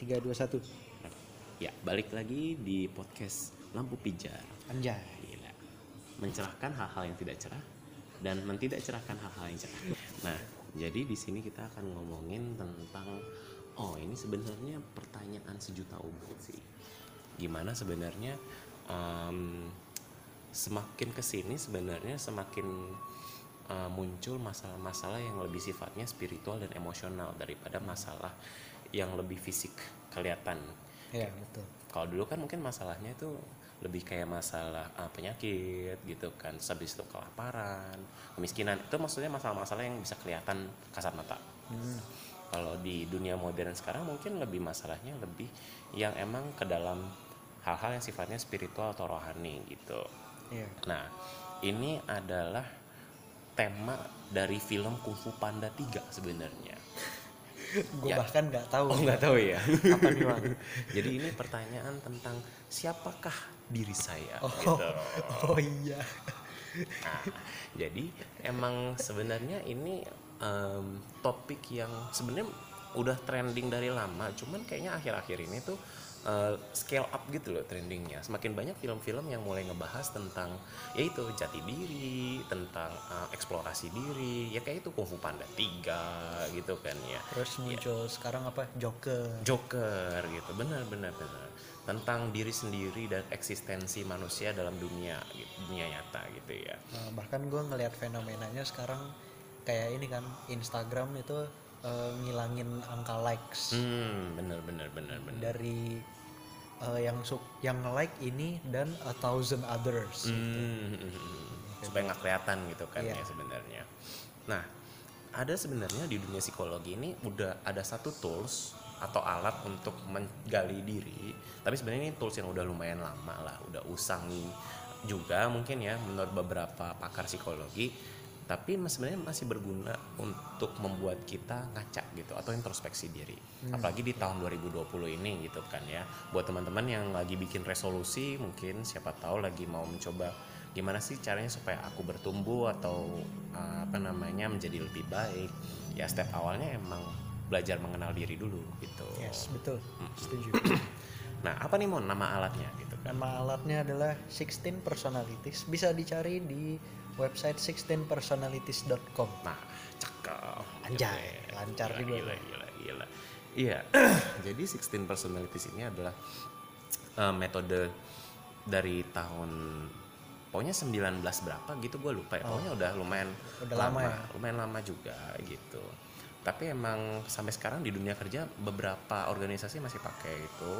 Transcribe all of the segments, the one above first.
tiga dua satu Ya, balik lagi di podcast Lampu Pijar. anjay Gila. Mencerahkan hal-hal yang tidak cerah dan mentidak cerahkan hal-hal yang cerah. Nah, jadi di sini kita akan ngomongin tentang oh, ini sebenarnya pertanyaan sejuta umat sih. Gimana sebenarnya em, semakin ke sini sebenarnya semakin uh, muncul masalah-masalah yang lebih sifatnya spiritual dan emosional daripada masalah yang lebih fisik kelihatan. Ya betul. Kalau dulu kan mungkin masalahnya itu lebih kayak masalah ah, penyakit gitu kan. Terus habis itu kelaparan kemiskinan. Itu maksudnya masalah-masalah yang bisa kelihatan kasat mata. Hmm. kalau di dunia modern sekarang mungkin lebih masalahnya lebih yang emang ke dalam hal-hal yang sifatnya spiritual atau rohani gitu. Iya. nah ini adalah tema dari film Kung Fu Panda 3 sebenarnya gue Ya. bahkan nggak tahu oh nggak tahu ya apa nih bang Jadi ini pertanyaan tentang siapakah diri saya oh, gitu. oh iya Nah, jadi emang sebenarnya ini em, topik yang sebenarnya udah trending dari lama, cuman kayaknya akhir-akhir ini tuh eh, scale up gitu loh trendingnya. Semakin banyak film-film yang mulai ngebahas tentang yaitu jati diri, tentang eh, eksplorasi diri, ya kayak itu Kung Fu Panda 3 gitu kan ya. terus muncul sekarang apa? Joker. Joker gitu. Benar benar benar. Tentang diri sendiri dan eksistensi manusia dalam dunia gitu, dunia nyata gitu ya. Nah, bahkan gue ngelihat fenomenanya sekarang kayak ini kan Instagram itu eh, ngilangin angka likes. Hmm benar benar benar benar dari eh, yang suk yang like ini dan a thousand others Hmm, supaya nggak kelihatan gitu kan Iya. ya sebenarnya. Nah ada sebenarnya di dunia psikologi ini udah ada satu tools atau alat untuk menggali diri. Tapi sebenarnya ini tools yang udah lumayan lama lah udah usang juga mungkin ya menurut beberapa pakar psikologi tapi sebenarnya masih berguna untuk membuat kita ngaca gitu atau introspeksi diri. Apalagi di tahun 2020 ini gitu kan ya. Buat teman-teman yang lagi bikin resolusi mungkin siapa tahu lagi mau mencoba gimana sih caranya supaya aku bertumbuh atau uh, apa namanya menjadi lebih baik. Ya step awalnya emang belajar mengenal diri dulu gitu. Yes betul. Setuju. Nah apa nih mon? Nama alatnya gitu kan. Nama alatnya adalah 16 personalities. Bisa dicari di website 16personalities.com nah cakep Anjay, Keren. lancar gila, juga. gila gila gila iya jadi 16 personalities ini adalah uh, metode dari tahun pokoknya 19 berapa gitu gue lupa ya pokoknya udah lumayan Oh. Udah lama ya? lumayan lama juga gitu tapi emang sampai sekarang di dunia kerja beberapa organisasi masih pakai itu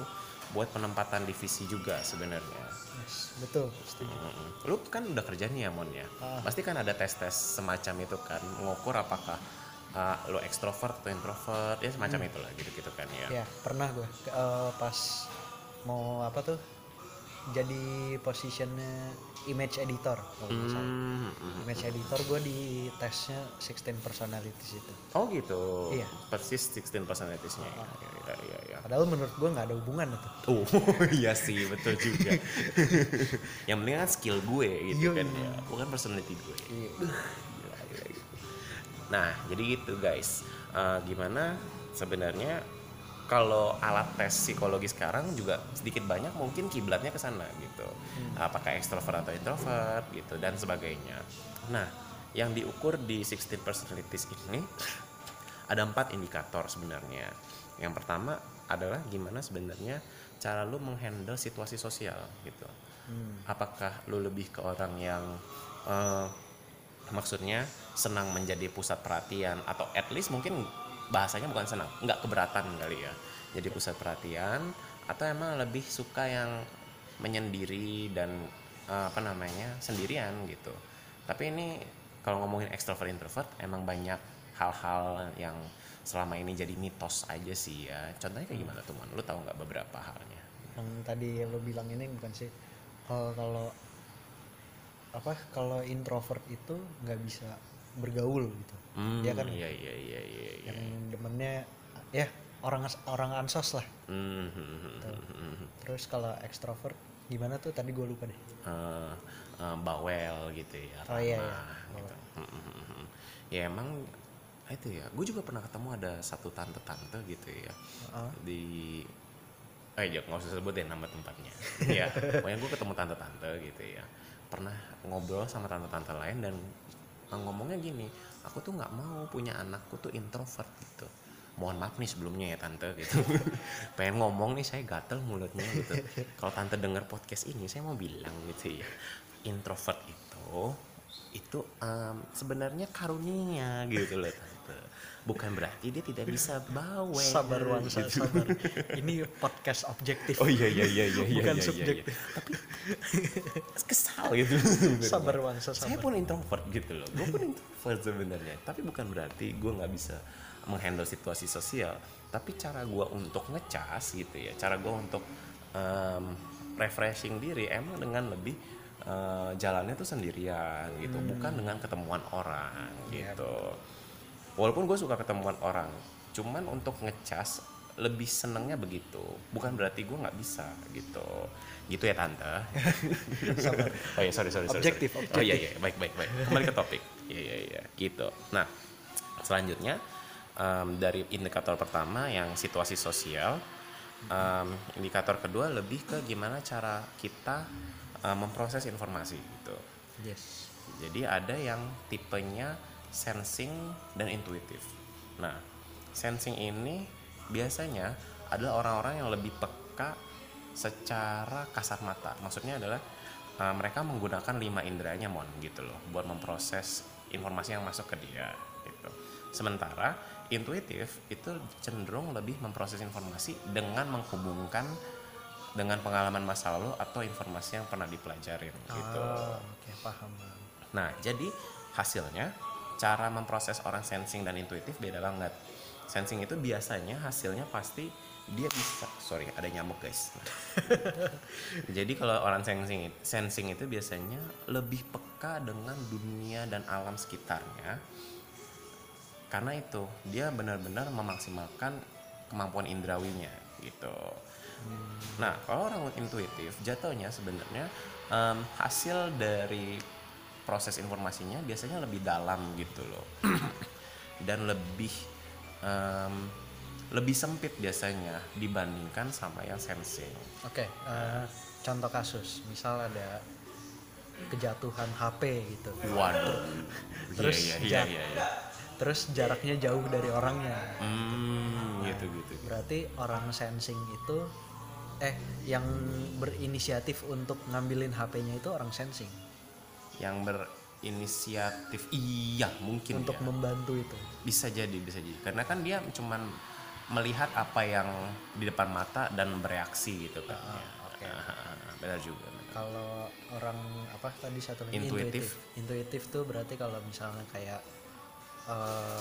buat penempatan divisi juga sebenarnya yes, betul setuju Mm-mm. lu kan udah kerja nih ya mon ya Ah. pasti kan ada tes tes semacam itu kan mengukur apakah uh, lu ekstrovert atau introvert ya semacam Hmm. itulah gitu gitu kan ya ya pernah gue eh, pas mau apa tuh jadi positionnya image editor kalau nggak salah. Hmm, hmm. image editor gue di tesnya 16 personalities itu oh gitu Iya. persis 16 personalities-nya ya, ya, ya, ya. padahal menurut gue nggak ada hubungan itu Oh iya sih betul juga. yang penting kan skill gue gitu Iya, kan iya. ya, bukan personality gue. Iya. Gila, gila, gila. Nah jadi gitu guys, Eh, gimana sebenarnya kalau alat tes psikologi sekarang juga sedikit banyak mungkin kiblatnya ke sana gitu. Apakah ekstrovert atau introvert gitu dan sebagainya. Nah yang diukur di 16 personalities ini ada empat indikator sebenarnya. Yang pertama adalah gimana sebenarnya cara lu menghandle situasi sosial gitu. Hmm. Apakah lu lebih ke orang yang eh, maksudnya senang menjadi pusat perhatian atau at least mungkin bahasanya bukan senang, nggak keberatan kali ya. Jadi pusat perhatian atau emang lebih suka yang menyendiri dan eh, apa namanya sendirian gitu. Tapi ini kalau ngomongin extrovert introvert emang banyak hal-hal yang selama ini jadi mitos aja sih ya. Contohnya kayak gimana tuh, Mon? Lu tahu nggak beberapa halnya? yang tadi lo bilang ini bukan sih kalau kalau apa kalau introvert itu nggak bisa bergaul gitu Hmm, Iya kan? Iya iya iya iya. iya. yang demennya ya orang orang ansos lah Hmm, hmm, hmm, hmm, hmm. terus kalau ekstrovert gimana tuh tadi gue lupa deh Eh, eh, bawel gitu ya. Oh, iya, ramah iya. gitu. Hmm, hmm, hmm, hmm. Ya emang itu ya gue juga pernah ketemu ada satu tante-tante gitu ya Heeh. di eh ya nggak usah sebutin nama tempatnya ya pokoknya gue ketemu tante-tante gitu ya pernah ngobrol sama tante-tante lain dan ngomongnya gini aku tuh nggak mau punya anakku tuh introvert gitu. Mohon maaf nih sebelumnya ya tante gitu. Pengen ngomong nih saya gatel mulutnya gitu. Kalau tante dengar podcast ini saya mau bilang gitu ya introvert itu itu em, sebenarnya karunia gitu loh tante bukan berarti dia tidak bisa bawel sabar Wansa gitu. sabar ini podcast objektif Oh iya iya iya iya iya Bukan iya, iya, subjektif. iya. Tapi kesal gitu. sabar Saya sabar pun introvert gitu loh. Gue pun introvert sebenarnya. Tapi bukan berarti gue nggak bisa menghandle situasi sosial. Tapi cara gue untuk ngecas gitu ya. Cara gue untuk em, refreshing diri emang dengan lebih eh, jalannya tuh sendirian gitu. Bukan dengan ketemuan orang Iya. gitu. Walaupun gue suka ketemuan orang. Cuman untuk ngecas lebih senengnya begitu. Bukan berarti gue nggak bisa gitu. Gitu ya tante. Oh iya sorry sorry sorry Objektif, sorry. oh iya iya. Baik baik baik. Kembali ke topik. Iya iya iya. Gitu. Nah selanjutnya em, dari indikator pertama yang situasi sosial em, indikator kedua lebih ke gimana cara kita em, memproses informasi gitu. Yes. Jadi ada yang tipenya sensing dan intuitif. Nah, sensing ini biasanya adalah orang-orang yang lebih peka secara kasar mata. Maksudnya adalah uh, mereka menggunakan lima inderanya mon gitu loh buat memproses informasi yang masuk ke dia gitu. Sementara intuitif itu cenderung lebih memproses informasi dengan menghubungkan dengan pengalaman masa lalu atau informasi yang pernah dipelajarin gitu. Ah, oke paham Nah, jadi hasilnya cara memproses orang sensing dan intuitif beda banget. Sensing itu biasanya hasilnya pasti dia bisa sorry ada nyamuk guys. jadi kalau orang sensing sensing itu biasanya lebih peka dengan dunia dan alam sekitarnya. Karena itu dia benar-benar memaksimalkan kemampuan indrawinya gitu. Nah, kalau orang intuitif jatuhnya sebenarnya em, hasil dari proses informasinya biasanya lebih dalam gitu loh. Dan lebih em, lebih sempit biasanya dibandingkan sama yang sensing. oke eh, contoh kasus misal ada kejatuhan HP gitu Waduh. Terus iya, iya, ja- iya, iya. terus jaraknya jauh dari orangnya Hmm, gitu gitu. berarti orang sensing itu eh yang berinisiatif untuk ngambilin HP-nya itu orang sensing Yang berinisiatif. Iya mungkin untuk ya. membantu itu. Bisa jadi bisa jadi. Karena kan dia cuman melihat apa yang di depan mata dan bereaksi gitu kan Ah, ya. oke. Ah, benar juga kalau orang apa tadi satu lagi? Intuitif. intuitif. Tuh berarti kalau misalnya kayak eh,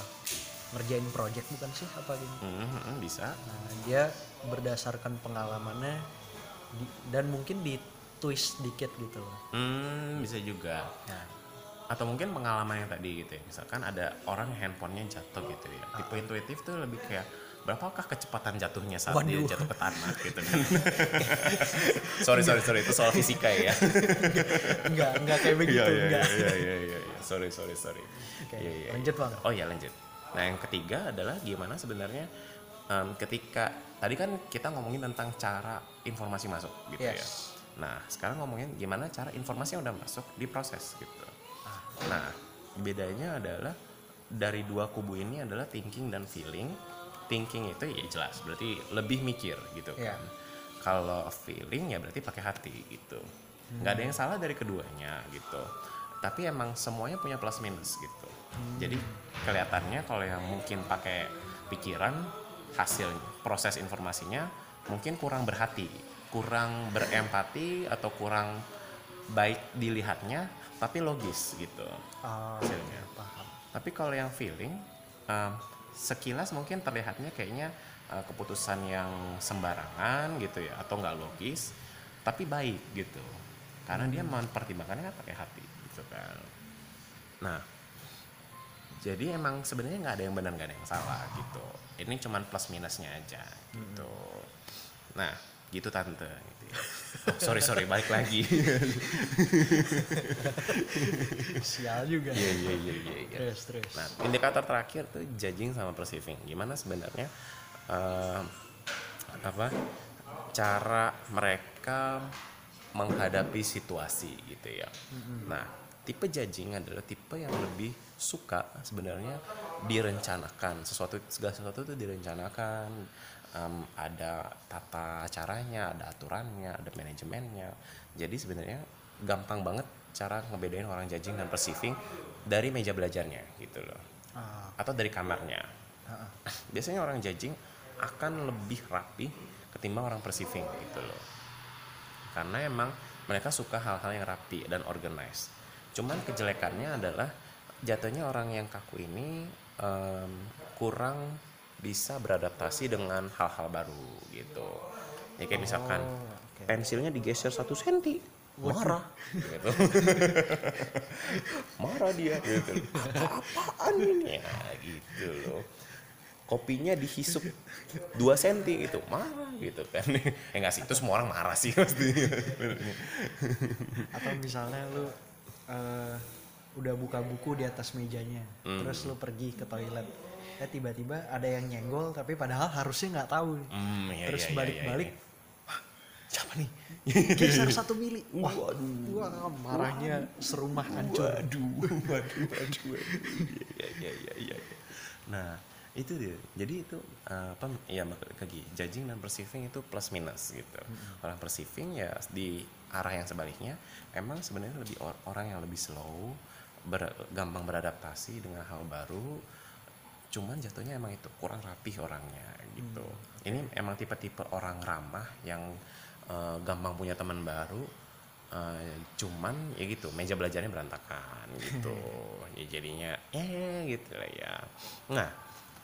ngerjain project bukan sih? Apa gitu? Hmm, hmm, bisa. Nah dia berdasarkan pengalamannya di- dan mungkin di twist dikit gitu loh. Hmm, bisa juga. Nah atau mungkin pengalaman yang tadi gitu ya. Misalkan ada orang handphonenya jatuh gitu ya. Tipe intuitif tuh lebih kayak berapakah kecepatan jatuhnya saat dia Waduh. jatuh ke tanah? gitu. Kan sorry sorry sorry. Itu soal fisika ya. Enggak enggak kayak begitu iya, iya, enggak. iya, iya, iya, iya. sorry sorry sorry. Oke, Iya, iya, lanjut bang. Oh ya lanjut. Nah yang ketiga adalah gimana sebenarnya em, ketika tadi kan kita ngomongin tentang cara informasi masuk gitu ya. Nah sekarang ngomongin gimana cara informasi yang udah masuk diproses gitu. Ah. Nah bedanya adalah dari dua kubu ini adalah thinking dan feeling. Thinking itu ya jelas berarti lebih mikir gitu Iya. kan. Kalau feeling ya berarti pakai hati gitu. Nggak ada yang salah dari keduanya gitu. Tapi emang semuanya punya plus minus gitu. Jadi kelihatannya kalau yang mungkin pakai pikiran hasil proses informasinya mungkin kurang berhati, kurang berempati atau kurang baik dilihatnya tapi logis gitu Ah, hasilnya. paham Tapi kalau yang feeling, um, sekilas mungkin terlihatnya kayaknya uh, keputusan yang sembarangan gitu ya, atau nggak logis, tapi baik gitu. Karena dia mempertimbangkannya kan pakai hati gitu kan. Nah, jadi emang sebenarnya nggak ada yang benar nggak ada yang salah gitu. Ini cuman plus minusnya aja gitu. Nah, gitu tante. Gitu ya. Oh, sorry sorry balik lagi sial juga iya iya iya iya iya. terus terus Nah, indikator terakhir tuh judging sama perceiving. Gimana sebenarnya eh, apa cara mereka menghadapi situasi gitu ya. Nah, tipe judging adalah tipe yang lebih suka sebenarnya direncanakan sesuatu segala sesuatu itu direncanakan Em, ada tata caranya, ada aturannya, ada manajemennya. Jadi sebenarnya gampang banget cara ngebedain orang judging dan perceiving dari meja belajarnya gitu loh Ah, atau dari kamarnya. ah. Biasanya orang judging akan lebih rapi ketimbang orang perceiving gitu loh. Karena emang mereka suka hal-hal yang rapi dan organized. Cuman kejelekannya adalah jatuhnya orang yang kaku ini em, kurang bisa beradaptasi dengan hal-hal baru gitu. Ya kayak misalkan Oh, oke. pensilnya digeser satu senti. Marah. Gitu. marah dia gitu. Apaan ini? Ya gitu loh. Kopinya dihisap 2 senti gitu. Marah gitu kan. Ya nggak sih itu semua orang marah sih pasti. Atau misalnya lu eh, udah buka buku di atas mejanya Hmm. terus lu pergi ke toilet eh tiba-tiba ada yang nyenggol tapi padahal harusnya nggak tahu hmm, iya, terus iya, iya, balik-balik iya. Wah, siapa nih geser satu mili wah, Waduh. wah marahnya serumah hancur Waduh, waduh, waduh, waduh. Iya, iya, iya, iya. iya. Nah, itu dia. Jadi itu eh, apa ya lagi judging dan perceiving itu plus minus gitu. Orang perceiving ya di arah yang sebaliknya emang sebenarnya lebih or- orang yang lebih slow, ber- gampang beradaptasi dengan hal baru. Cuman jatuhnya emang itu kurang rapih orangnya gitu. Ini emang tipe-tipe orang ramah yang eh, gampang punya teman baru Eh, cuman ya gitu meja belajarnya berantakan gitu. Ya jadinya eh gitu lah ya. Nah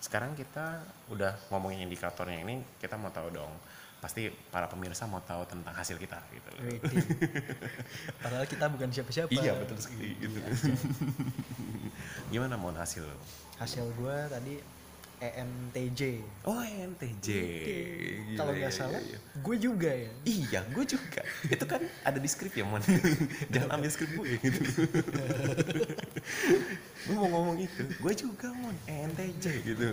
sekarang kita udah ngomongin indikatornya ini kita mau tahu dong pasti para pemirsa mau tahu tentang hasil kita gitu loh. Padahal kita bukan siapa-siapa iya betul sekali gitu gimana mau hasil lo? hasil gue tadi E ENTJ oh NTJ kalau Gila, nggak iya, salah iya, iya. gue juga ya Iya, gue juga. Itu kan ada di skrip ya, Mon. Jangan ambil skrip gue gitu. gue mau ngomong itu. Gue juga, Mon. ENTJ gitu.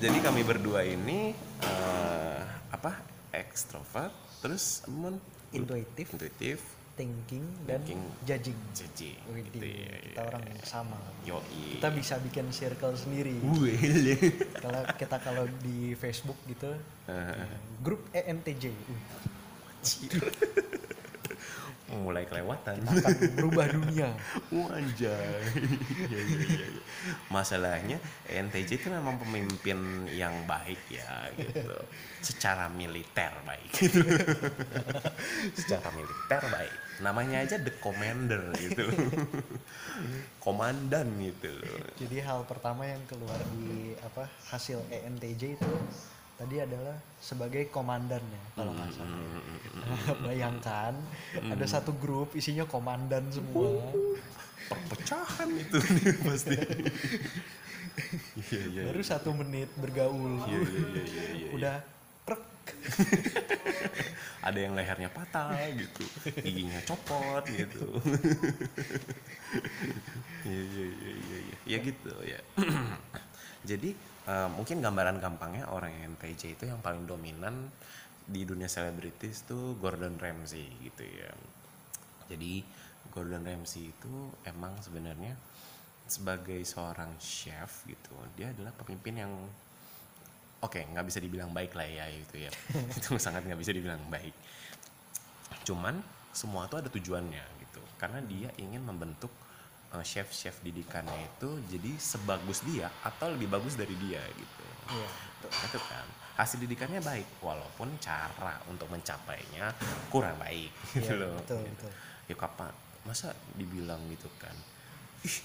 Jadi kami berdua ini eh, apa? Ekstrovert, terus Mon intuitif intuitif, thinking dan Thinking. judging. Widih, Gitu ya. kita orang yang sama Yoi. kita bisa bikin circle sendiri kalau kita kalau di Facebook gitu ya, grup ENTJ uh, Mulai kelewatan. akan berubah dunia Wanjay. Iya, iya, iya. Masalahnya NTJ itu memang pemimpin yang baik ya gitu. Secara militer baik. gitu. Secara militer baik. Namanya aja the commander gitu. Komandan gitu jadi hal pertama yang keluar di apa hasil ENTJ itu tadi adalah sebagai komandan ya kalau nggak salah Hmm. bayangkan ada satu grup isinya komandan semua Perpecahan itu pasti. Iya iya. baru satu menit bergaul Iya iya iya iya. iya. udah krek ada yang lehernya patah gitu giginya copot gitu iya iya iya iya iya ya gitu ya jadi eh, mungkin gambaran gampangnya orang yang NTJ itu yang paling dominan di dunia selebritis tuh Gordon Ramsay gitu ya. Jadi Gordon Ramsay itu emang sebenarnya sebagai seorang chef gitu dia adalah pemimpin yang oke nggak bisa dibilang baik lah ya itu ya. Itu sangat nggak bisa dibilang baik. Cuman semua itu ada tujuannya gitu. Karena dia ingin membentuk eh, chef-chef didikannya itu jadi sebagus dia atau lebih bagus dari dia gitu. Iya. itu kan. Hasil didikannya baik walaupun cara untuk mencapainya kurang baik gitu Iya, loh. betul, betul. ya kapan masa dibilang gitu kan? Ih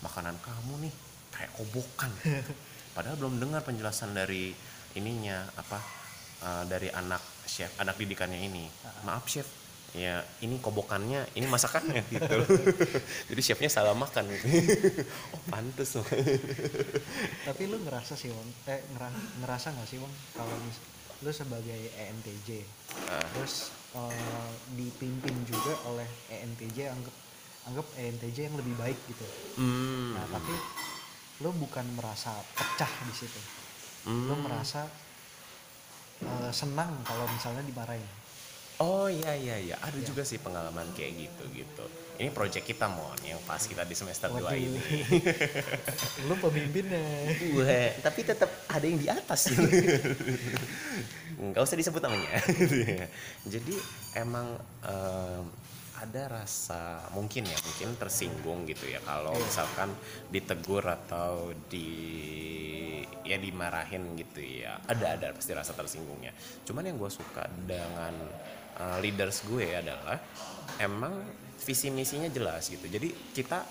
makanan kamu nih kayak kobokan. Padahal belum dengar penjelasan dari ininya apa eh, dari anak chef anak didikannya ini. Maaf chef ya ini kobokannya ini masakannya gitu. Jadi chefnya salah makan. Oh pantes. Loh tapi lu ngerasa sih Wong eh ngera- ngerasa nggak sih Wong kalau lu sebagai ENTJ Ah. terus eh, dipimpin juga oleh ENTJ anggap anggap ENTJ yang lebih baik gitu. Hmm. nah tapi lu bukan merasa pecah di situ. Lu Hmm. merasa eh, senang kalau misalnya dimarahin Oh iya iya iya, ada Iya. juga sih pengalaman kayak gitu gitu. Ini project kita mon yang pas kita di semester 2 Waduh. ini. lu pemimpinnya Wah, tapi tetap ada yang di atas. Nggak usah disebut namanya. Jadi emang em, ada rasa mungkin ya mungkin tersinggung gitu ya kalau Iya. misalkan ditegur atau di ya dimarahin gitu ya ada ada pasti rasa tersinggungnya cuman yang gue suka dengan uh, leaders gue adalah emang visi misinya jelas gitu. Jadi kita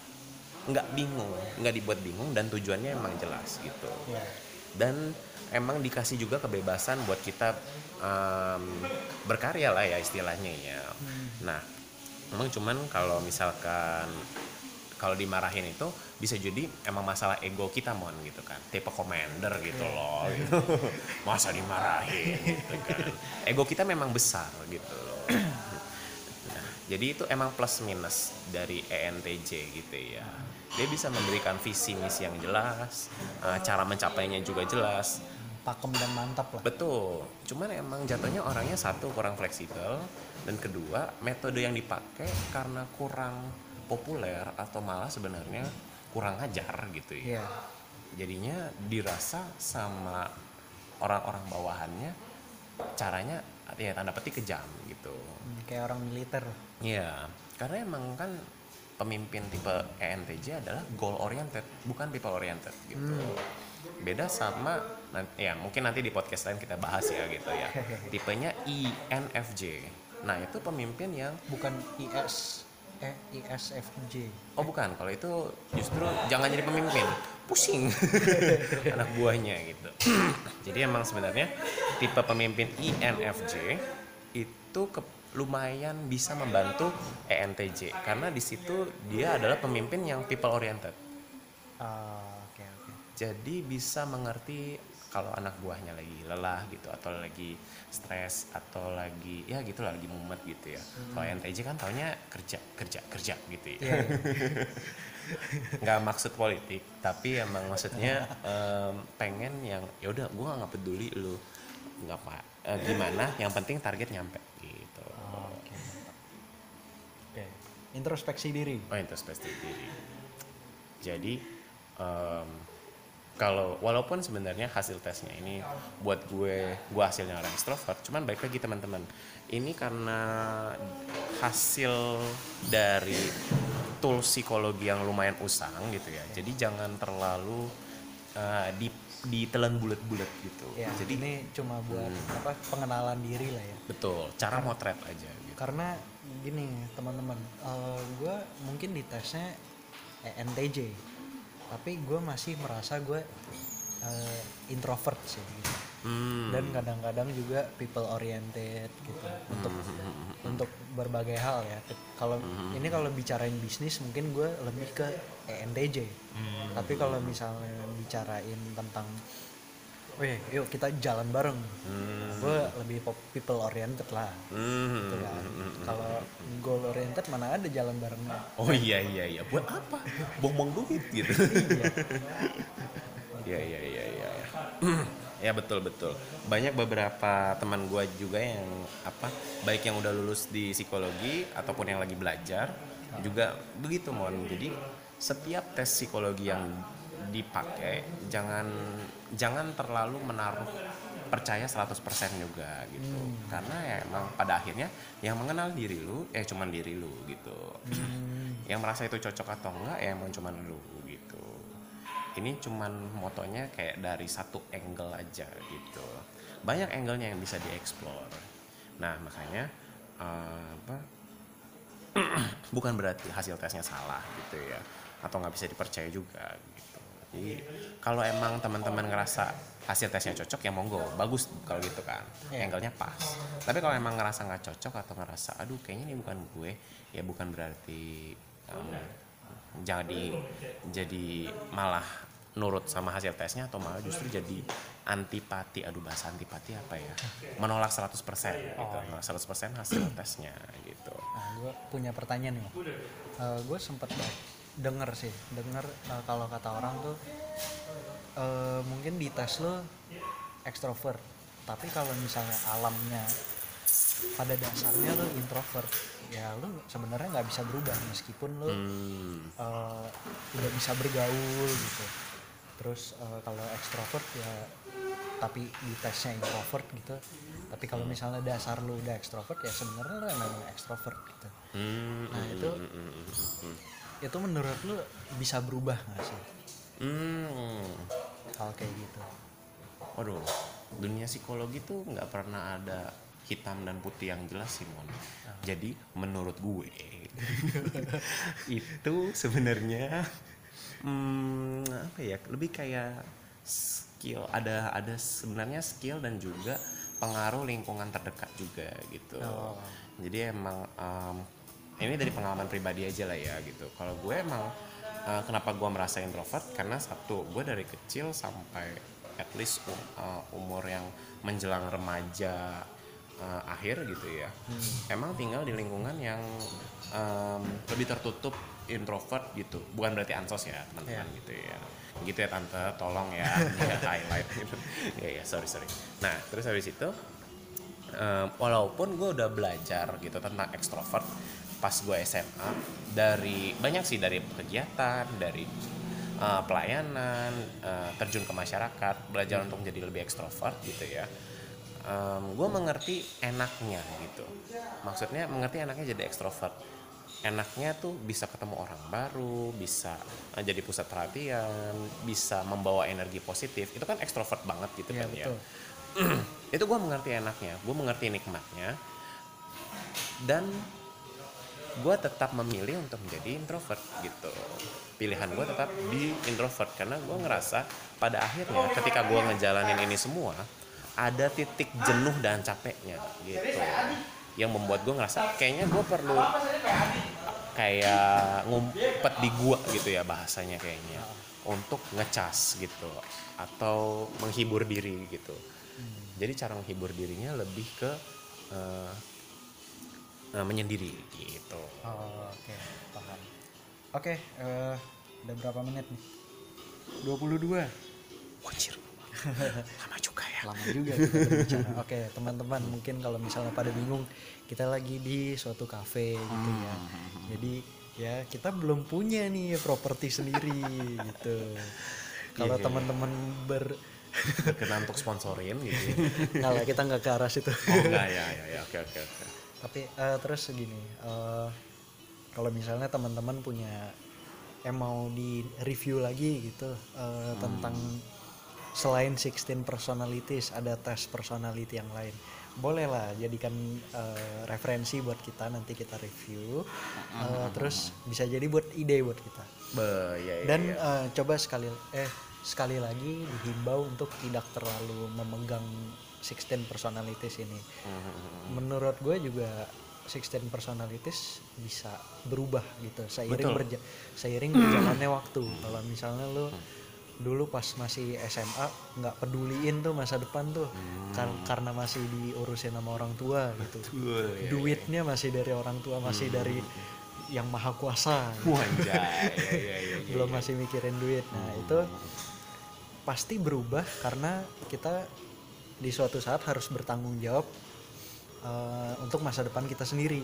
nggak bingung nggak dibuat bingung dan tujuannya emang jelas gitu. Ya. Dan emang dikasih juga kebebasan buat kita em, berkarya lah ya istilahnya ya. Nah, emang cuman kalau misalkan kalau dimarahin itu bisa jadi emang masalah ego kita mon gitu kan tipe commander gitu loh gitu. masa dimarahin gitu kan ego kita memang besar gitu loh Nah, jadi itu emang plus minus dari ENTJ gitu ya. Dia bisa memberikan visi misi yang jelas, eh, cara mencapainya juga jelas. pakem dan mantap lah Betul. Cuman emang jatuhnya orangnya satu kurang fleksibel dan kedua metode yang dipakai karena kurang populer atau malah sebenarnya kurang ajar gitu ya. Iya. Jadinya dirasa sama orang-orang bawahannya caranya ya tanda petik kejam gitu. Hmm, kayak orang militer Iya, karena emang kan pemimpin tipe ENTJ adalah goal oriented, bukan people oriented gitu. Beda sama ya mungkin nanti di podcast lain kita bahas ya gitu ya. Tipenya INFJ. Nah, itu pemimpin yang bukan IS ISFJ oh bukan, kalau itu justru jangan jadi pemimpin, pusing. Anak buahnya gitu. jadi emang sebenarnya tipe pemimpin INFJ itu ke- lumayan bisa membantu ENTJ karena di situ dia adalah pemimpin yang people oriented. Ah, oke oke. Jadi bisa mengerti kalau anak buahnya lagi lelah gitu atau lagi stres atau lagi ya gitu lah lagi mumet gitu ya. Kalau ENTJ kan taunya kerja kerja kerja gitu ya. Iya. nggak maksud politik tapi emang maksudnya em, pengen yang ya udah gue nggak peduli lu nggak apa eh, gimana yang penting target nyampe gitu Oh, oke mantap. oke introspeksi diri oh introspeksi diri jadi em, kalau walaupun sebenarnya hasil tesnya ini buat gue gue hasilnya orang extrovert cuman baik lagi teman-teman. Ini karena hasil dari tools psikologi yang lumayan usang gitu ya. Jadi jangan terlalu eh, di ditelan bulat-bulat gitu. Ya jadi ini cuma buat apa pengenalan diri lah ya. Betul cara motret aja gitu. karena gini teman-teman gue mungkin di tesnya ENTJ tapi gue masih merasa gue eh, introvert sih. Gitu. Hmm. dan kadang-kadang juga people oriented gitu. Untuk untuk berbagai hal ya. Kalau ini kalau bicarain bisnis mungkin gue lebih ke ENTJ tapi kalau misalnya bicarain tentang Wih, yuk kita jalan bareng. Gue lebih pop- people oriented lah. Hmm. Gitu kan. Kalau goal oriented mana ada jalan barengnya. Oh iya iya iya buat apa? Buang-buang duit gitu. Iya iya iya iya. Ya. ya betul betul. Banyak beberapa teman gua juga yang apa baik yang udah lulus di psikologi ataupun yang lagi belajar juga begitu mon. Jadi setiap tes psikologi yang dipakai jangan jangan terlalu menaruh percaya 100% juga gitu. Karena ya emang pada akhirnya yang mengenal diri lu eh cuman diri lu gitu. Yang merasa itu cocok atau enggak ya emang cuman lu gitu. Ini cuman motonya kayak dari satu angle aja gitu. Banyak angle-nya yang bisa dieksplor nah makanya eh, apa bukan berarti hasil tesnya salah gitu ya atau nggak bisa dipercaya juga jadi kalau emang teman-teman ngerasa hasil tesnya cocok ya monggo. Bagus kalau gitu kan. Iya. angle-nya pas. Tapi kalau emang ngerasa nggak cocok atau ngerasa aduh kayaknya ini bukan gue ya bukan berarti em, jadi jadi malah nurut sama hasil tesnya atau malah justru jadi antipati aduh bahasa antipati apa ya? Menolak 100% gitu. Menolak 100% hasil tesnya gitu. Nah, gue punya pertanyaan nih. gue sempat denger sih, denger eh, kalau kata orang tuh eh, mungkin di tes lo ekstrovert, tapi kalau misalnya alamnya pada dasarnya lo introvert, ya lo sebenarnya nggak bisa berubah meskipun lo hmm, eh, udah bisa bergaul gitu. Terus eh, kalau ekstrovert ya tapi di tesnya introvert gitu. Tapi kalau misalnya dasar lu udah ekstrovert ya sebenarnya lu emang ekstrovert gitu. hmm, Nah, itu hmm, hmm, hmm, hmm. Itu menurut lu bisa berubah nggak sih? Hmm, hal kayak gitu? waduh dunia psikologi tuh nggak pernah ada hitam dan putih yang jelas sih mon. Jadi menurut gue itu sebenarnya hmm, apa ya lebih kayak skill ada ada sebenarnya skill dan juga pengaruh lingkungan terdekat juga gitu. Oh. jadi emang em, ini dari pengalaman pribadi aja lah ya gitu. Kalau gue emang eh, kenapa gue merasa introvert? Karena satu gue dari kecil sampai at least um- eh, umur yang menjelang remaja eh, akhir gitu ya emang tinggal di lingkungan yang em, lebih tertutup introvert gitu. Bukan berarti ansos ya teman-teman Iya. gitu ya. Gitu ya tante. Tolong ya ya highlight. Gitu ya ya sorry sorry. Nah terus habis itu eh, walaupun gue udah belajar gitu tentang ekstrovert pas gue SMA dari banyak sih dari kegiatan dari eh, pelayanan eh, terjun ke masyarakat belajar untuk menjadi lebih ekstrovert gitu ya. Gue mengerti enaknya gitu. Maksudnya mengerti enaknya jadi ekstrovert. Enaknya tuh bisa ketemu orang baru bisa eh, jadi pusat perhatian bisa membawa energi positif. Itu kan ekstrovert banget gitu Iya kan ya. betul. itu gue mengerti enaknya gue mengerti nikmatnya. Dan gue tetap memilih untuk menjadi introvert gitu. Pilihan gue tetap di introvert karena gue ngerasa pada akhirnya ketika gue ngejalanin ini semua ada titik jenuh dan capeknya gitu. Yang membuat gue ngerasa kayaknya gue perlu kayak ngumpet di gua gitu ya bahasanya kayaknya. Untuk ngecas gitu. Atau menghibur diri gitu. Jadi cara menghibur dirinya lebih ke eh, eh, menyendiri gitu Oh, Oke, paham. Oke, eh, udah berapa menit nih? 22 Wajir lama juga ya lama juga kita berbicara. Oke, teman-teman mungkin kalau misalnya pada bingung, kita lagi di suatu kafe gitu ya. Jadi ya kita belum punya nih properti sendiri gitu. Kalau Iya. teman-teman ber kena untuk sponsorin gitu ya. Lah, kita nggak ke arah situ. oh enggak ya ya ya oke oke oke Tapi eh, terus segini, eh, kalau misalnya teman-teman punya yang mau di review lagi gitu eh, tentang selain 16 personalities ada tes personality yang lain. Boleh lah jadikan eh, referensi buat kita nanti kita review. Eh, terus bisa jadi buat ide buat kita. Be, ya, ya, dan ya. eh, coba sekali eh sekali lagi dihimbau untuk tidak terlalu memegang 16 personalities ini. Menurut gue juga 16 personalities bisa berubah gitu seiring Betul. berja seiring berjalannya waktu. Kalau misalnya lu dulu pas masih SMA nggak peduliin tuh masa depan tuh kar- karena masih diurusin sama orang tua gitu. Betul, ya, duitnya masih dari orang tua masih dari yang maha kuasa. Gitu. Wanjay, ya, ya, ya, ya, belum ya. masih mikirin duit. Nah itu pasti berubah karena kita di suatu saat harus bertanggung jawab eh, untuk masa depan kita sendiri.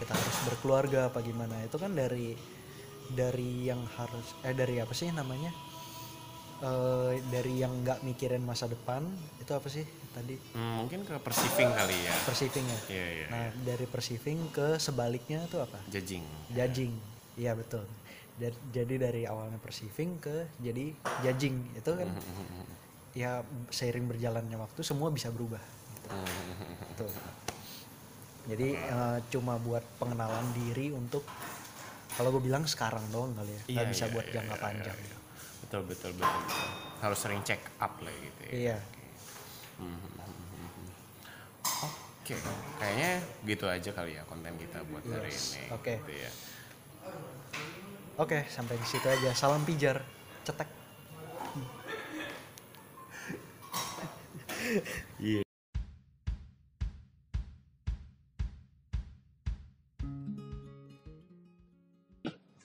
Kita harus berkeluarga apa gimana. Itu kan dari dari yang harus eh dari apa sih namanya? Eh, dari yang nggak mikirin masa depan itu apa sih tadi? Hmm, mungkin ke perceiving kali ya. Perceiving ya? Iya, iya, nah dari perceiving ke sebaliknya itu apa? Judging. Judging. Iya betul. Da- jadi dari awalnya perceiving ke jadi judging. Itu kan ya seiring berjalannya waktu semua bisa berubah gitu. Tuh. jadi eh, cuma buat pengenalan diri untuk kalau gue bilang sekarang doang kali ya nggak Iya, bisa iya, buat iya, jangka iya, panjang iya. betul betul betul betul. harus sering check up lah gitu ya iya Oke, kayaknya gitu aja kali ya konten kita buat hari Yes, ini. oke. Gitu ya. oke sampai di situ aja salam pijar cetek Iya.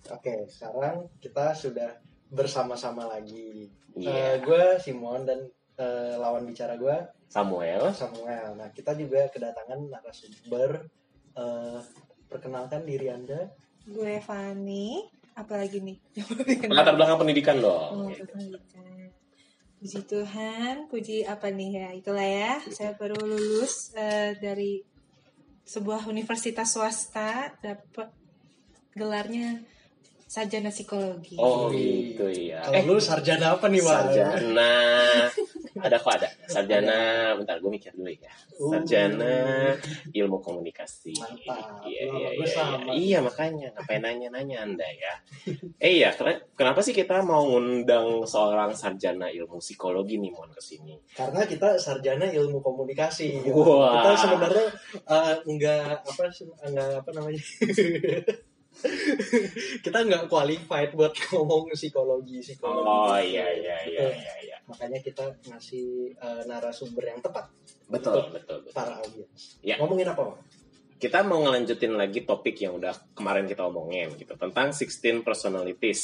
Oke, sekarang kita sudah bersama-sama lagi. Iya. gue Simon dan eh, lawan bicara gue Samuel. Samuel. Nah, kita juga kedatangan narasumber. Eh, perkenalkan diri Anda. Gue Fani, apalagi nih? Latar belakang pendidikan dong. Oh, pendidikan. Puji Tuhan, puji apa nih ya? Itulah ya, saya baru lulus eh, dari sebuah universitas swasta, dapat gelarnya sarjana psikologi. Oh gitu ya. Kalau lu sarjana apa nih, Wan? Sarjana. Ada kok ada. Sarjana, bentar gue mikir dulu ya. Uh. Sarjana ilmu komunikasi. Iya, iya, iya, iya. Iya, makanya ngapain nanya-nanya Anda ya. Eh iya, kenapa sih kita mau ngundang seorang sarjana ilmu psikologi nih Mon ke sini? Karena kita sarjana ilmu komunikasi. Wah. Kita sebenarnya eh, nggak apa sih- nggak apa namanya. kita nggak qualified buat ngomong psikologi psikologi. Oh iya iya iya iya iya. Makanya kita ngasih eh, narasumber yang tepat Betul, betul, betul. para audiens. Ya. Ngomongin apa, kita mau ngelanjutin lagi topik yang udah kemarin kita omongin gitu tentang 16 personalities.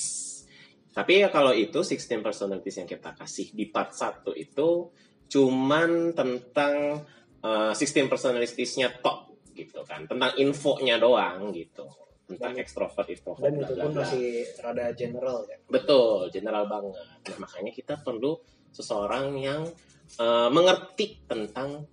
Tapi ya kalau itu 16 personalities yang kita kasih di part 1 itu cuman tentang uh, 16 personalitiesnya tok gitu kan, tentang infonya doang gitu. Tentang Dan- extrovert, introvert, Dan itu pun masih rada general ya. Betul, general banget. Nah, makanya kita perlu seseorang yang uh, mengerti tentang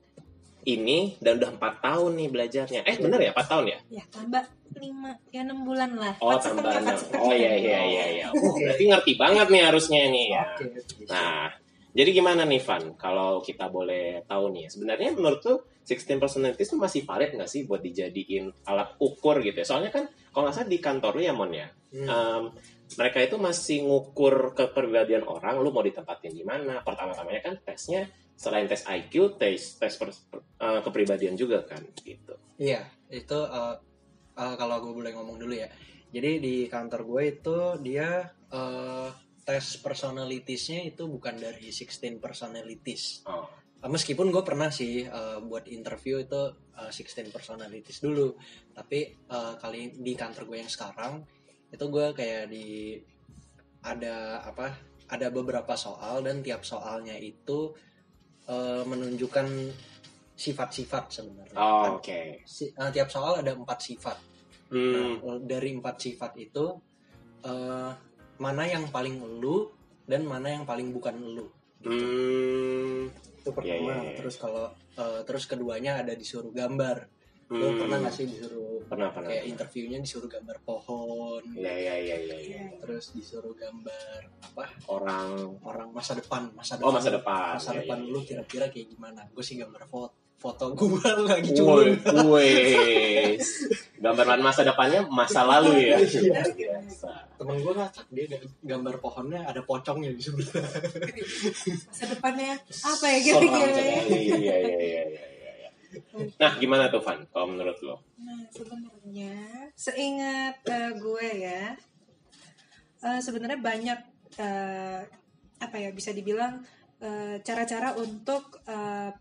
ini dan udah empat tahun nih belajarnya. Eh bener ya empat tahun ya? Ya, tambah lima, ya enam bulan lah. Oh tambah enam. Oh iya iya iya iya. Oh, berarti ngerti banget nih harusnya nih ya. Oke. Nah, jadi gimana nih Van? Kalau kita boleh tahu nih, sebenarnya menurut tuh 16 personalities itu masih valid nggak sih buat dijadiin alat ukur gitu ya? Soalnya kan kalau nggak salah di kantor lu ya Mon ya, Hmm. em, mereka itu masih ngukur kepribadian orang, lu mau ditempatin di mana. Pertama-tamanya kan tesnya selain tes IQ, tes tes per- per- eh, kepribadian juga kan gitu. Iya, itu eh, eh, kalau gue boleh ngomong dulu ya. Jadi di kantor gue itu dia eh, tes personalitiesnya itu bukan dari 16 personalities. Oh. Meskipun gue pernah sih eh, buat interview itu eh, 16 personalities dulu, tapi eh, kali di kantor gue yang sekarang itu gue kayak di ada apa? Ada beberapa soal dan tiap soalnya itu eh, menunjukkan sifat-sifat sebenarnya. Oh, Oke. Si- eh, tiap soal ada empat sifat. Hmm. Nah, dari empat sifat itu eh, mana yang paling lu dan mana yang paling bukan lu. Hmm. Itu pertama. Iya, iya, iya. Terus kalau eh, terus keduanya ada disuruh gambar. Lu Hmm. pernah nggak sih disuruh Pernah pernah. kayak interviewnya disuruh gambar pohon. Iya iya iya iya. iya. Terus disuruh gambar apa Orang orang masa depan, masa depan. oh masa depan. Masa depan iya, lu iya. kira-kira kayak gimana? Gue sih gambar foto foto gue lagi culun. wes. Gambaran masa depannya masa lalu ya. Iya. Temen gue ngacak dia gambar pohonnya ada pocongnya di sebelah. Masa depannya apa ya kira-kira? Iya iya iya iya iya. iya. Nah, gimana tuh Van kalau menurut lo? Nah, sebenarnya seingat eh, gue ya, eh, sebenarnya banyak eh, apa ya bisa dibilang eh, cara-cara untuk eh,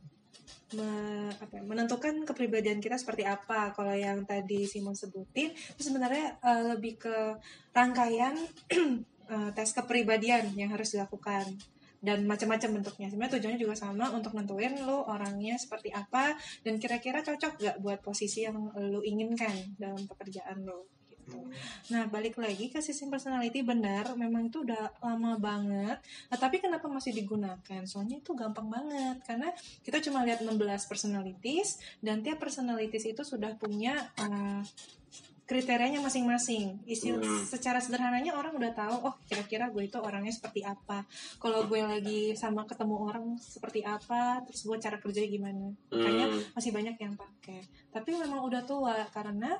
me- apa ya, menentukan kepribadian kita seperti apa. Kalau yang tadi Simon sebutin, itu sebenarnya eh, lebih ke rangkaian eh, tes kepribadian yang harus dilakukan dan macam-macam bentuknya. Sebenarnya tujuannya juga sama untuk nentuin lo orangnya seperti apa dan kira-kira cocok gak buat posisi yang lo inginkan dalam pekerjaan lo. Gitu. Nah balik lagi ke sistem personality benar, memang itu udah lama banget. Nah, tapi kenapa masih digunakan? Soalnya itu gampang banget karena kita cuma lihat 16 personalities dan tiap personalities itu sudah punya uh, kriterianya masing-masing. Istilah Hmm. secara sederhananya orang udah tahu, oh kira-kira gue itu orangnya seperti apa. Kalau gue lagi sama ketemu orang seperti apa, terus gue cara kerjanya gimana. Makanya Hmm. masih banyak yang pakai. Tapi memang udah tua karena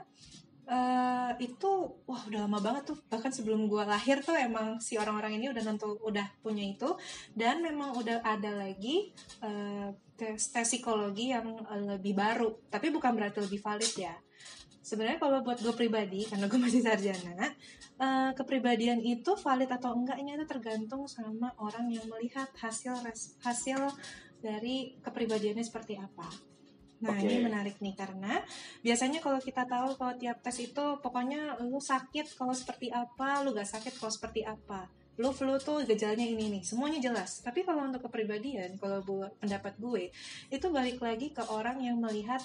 eh, itu wah udah lama banget tuh. Bahkan sebelum gue lahir tuh emang si orang-orang ini udah nentu udah punya itu dan memang udah ada lagi eh, tes, tes psikologi yang eh, lebih baru. Tapi bukan berarti lebih valid ya. Sebenarnya kalau buat gue pribadi karena gue masih sarjana, eh, kepribadian itu valid atau enggaknya itu tergantung sama orang yang melihat hasil hasil dari kepribadiannya seperti apa. Nah Oke. ini menarik nih karena biasanya kalau kita tahu kalau tiap tes itu pokoknya lu sakit kalau seperti apa, lu gak sakit kalau seperti apa. Lu flu tuh gejalanya ini nih, semuanya jelas. Tapi kalau untuk kepribadian, kalau buat pendapat gue, itu balik lagi ke orang yang melihat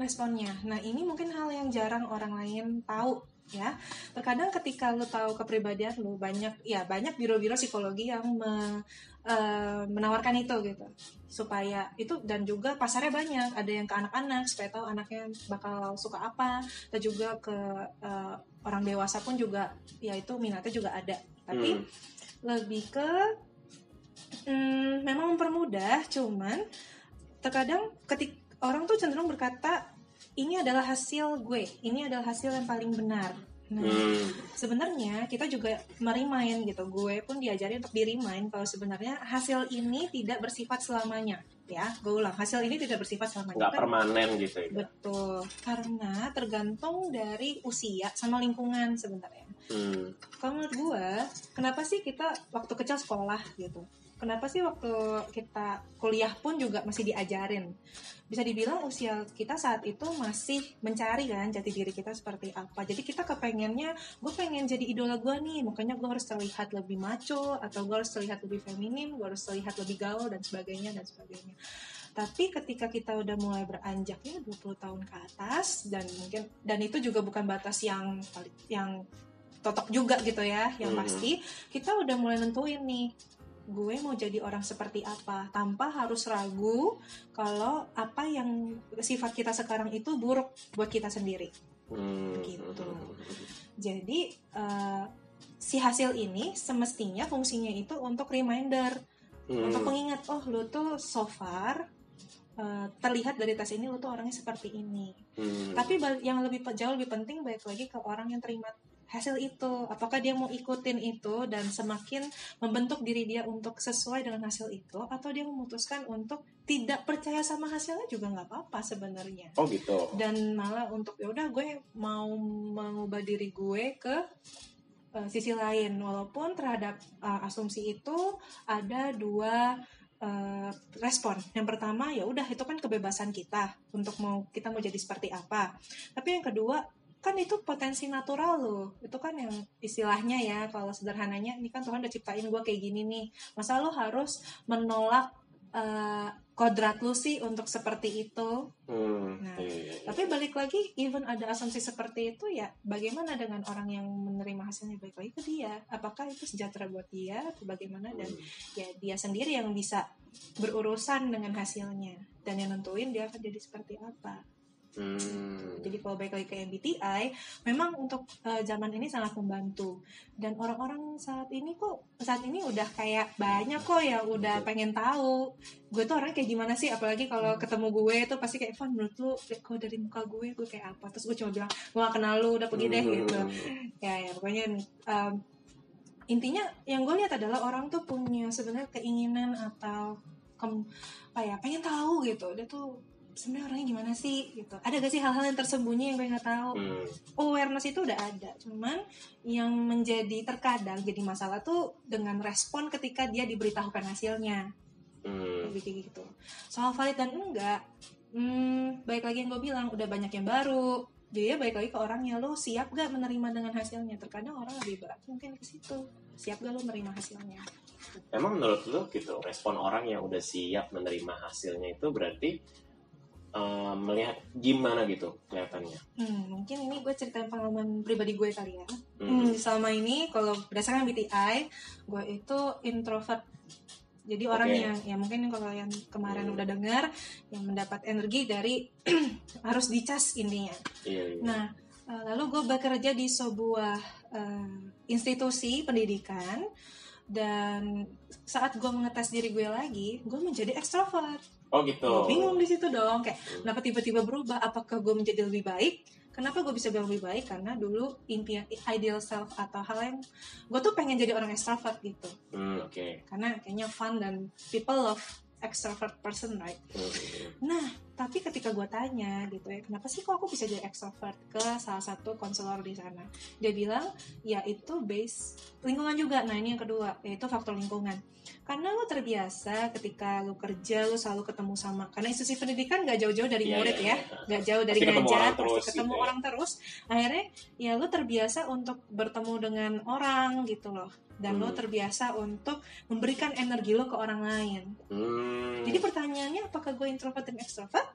responnya. Nah ini mungkin hal yang jarang orang lain tahu ya. Terkadang ketika lu tahu kepribadian lu banyak ya banyak biro-biro psikologi yang me- eh, menawarkan itu gitu supaya itu dan juga pasarnya banyak ada yang ke anak-anak supaya tahu anaknya bakal suka apa dan juga ke eh, orang dewasa pun juga ya itu minatnya juga ada tapi Hmm. lebih ke hmm, memang mempermudah cuman terkadang ketik orang tuh cenderung berkata ini adalah hasil gue ini adalah hasil yang paling benar. Nah Hmm. sebenarnya kita juga merimain gitu. Gue pun diajari untuk dirimain kalau sebenarnya hasil ini tidak bersifat selamanya ya. Gue ulang hasil ini tidak bersifat selamanya. Nggak Kan- permanen gitu ya. Betul karena tergantung dari usia sama lingkungan sebenarnya. Hmm. kalau menurut gue kenapa sih kita waktu kecil sekolah gitu kenapa sih waktu kita kuliah pun juga masih diajarin? Bisa dibilang usia kita saat itu masih mencari kan jati diri kita seperti apa. Jadi kita kepengennya gue pengen jadi idola gue nih makanya gue harus terlihat lebih maco atau gue harus terlihat lebih feminim gue harus terlihat lebih gaul dan sebagainya dan sebagainya. Tapi ketika kita udah mulai beranjaknya 20 tahun ke atas dan mungkin dan itu juga bukan batas yang yang totok juga gitu ya yang Mhm. pasti kita udah mulai nentuin nih gue mau jadi orang seperti apa tanpa harus ragu kalau apa yang sifat kita sekarang itu buruk buat kita sendiri Hmm. Gitu. jadi eh, si hasil ini semestinya fungsinya itu untuk reminder Hmm. untuk pengingat oh lu tuh so far eh, terlihat dari tes ini lu tuh orangnya seperti ini Hmm. tapi yang lebih jauh lebih penting balik lagi ke orang yang terima hasil itu? Apakah dia mau ikutin itu dan semakin membentuk diri dia untuk sesuai dengan hasil itu? Atau dia memutuskan untuk tidak percaya sama hasilnya juga nggak apa-apa sebenarnya? Oh gitu. Dan malah untuk ya udah gue mau mengubah diri gue ke uh, sisi lain. Walaupun terhadap uh, asumsi itu ada dua uh, respon. Yang pertama ya udah itu kan kebebasan kita untuk mau kita mau jadi seperti apa. Tapi yang kedua kan itu potensi natural loh itu kan yang istilahnya ya kalau sederhananya ini kan Tuhan udah ciptain gue kayak gini nih masa lo harus menolak uh, kodrat lu sih untuk seperti itu Hmm. Nah, Iya, iya, iya. tapi balik lagi, even ada asumsi seperti itu ya, bagaimana dengan orang yang menerima hasilnya balik lagi ke dia? Apakah itu sejahtera buat dia atau bagaimana? Dan ya dia sendiri yang bisa berurusan dengan hasilnya dan yang nentuin dia akan jadi seperti apa. Hmm. Jadi kalau balik lagi ke MBTI, memang untuk eh, zaman ini sangat membantu. Dan orang-orang saat ini kok saat ini udah kayak banyak kok yang udah pengen tahu gue tuh orang kayak gimana sih. Apalagi kalau ketemu gue tuh pasti kayak, Van menurut lu kok dari muka gue gue kayak apa? Terus gue cuma bilang, gue gak kenal lu, udah pergi deh gitu. Ya ya pokoknya um, intinya yang gue lihat adalah orang tuh punya sebenarnya keinginan atau kem, apa ya pengen tahu gitu. Dia tuh sebenarnya orangnya gimana sih gitu. Ada gak sih hal-hal yang tersembunyi yang gue nggak tahu? Hmm. awareness itu udah ada cuman yang menjadi terkadang jadi masalah tuh dengan respon ketika dia diberitahukan hasilnya. Hmm. lebih kayak gitu. Soal valid dan enggak hmm, baik lagi yang gue bilang udah banyak yang baru. Jadi ya baik lagi ke orangnya lo siap gak menerima dengan hasilnya? Terkadang orang lebih berat mungkin ke situ. Siap gak lo menerima hasilnya? Emang menurut lu gitu respon orang yang udah siap menerima hasilnya itu berarti eh, melihat gimana gitu kelihatannya? hmm, mungkin ini gue ceritain pengalaman pribadi gue kali ya Hmm. Hmm, selama ini kalau berdasarkan MBTI, gue itu introvert. Jadi orang Oke. yang ya mungkin kalau yang kemarin Hmm. udah dengar yang mendapat energi dari harus dicas intinya. Iya. iya. Nah, eh, lalu gue bekerja di sebuah eh, institusi pendidikan dan saat gue mengetes diri gue lagi, gue menjadi ekstrovert. Oh gitu. Gue bingung di situ dong, kayak Hmm. kenapa tiba-tiba berubah? Apakah gue menjadi lebih baik? Kenapa gue bisa bilang lebih baik? Karena dulu impian ideal self atau hal yang gue tuh pengen jadi orang extrovert gitu. Hmm, Oke. Karena kayaknya fun dan people love extrovert person, right? Hmm. Nah, tapi ketika gue tanya gitu ya kenapa sih kok aku bisa jadi extrovert ke salah satu konselor di sana dia bilang ya itu base lingkungan juga nah ini yang kedua yaitu faktor lingkungan karena lu terbiasa ketika lu kerja lu selalu ketemu sama karena institusi pendidikan gak jauh-jauh dari Iya, murid iya, ya iya. gak jauh dari Pasti ketemu ngajar orang pasti terus ketemu gitu ya. orang terus akhirnya ya lu terbiasa untuk bertemu dengan orang gitu loh dan Hmm. terbiasa untuk memberikan energi lo ke orang lain Hmm. jadi pertanyaannya apakah gue introvert dan extrovert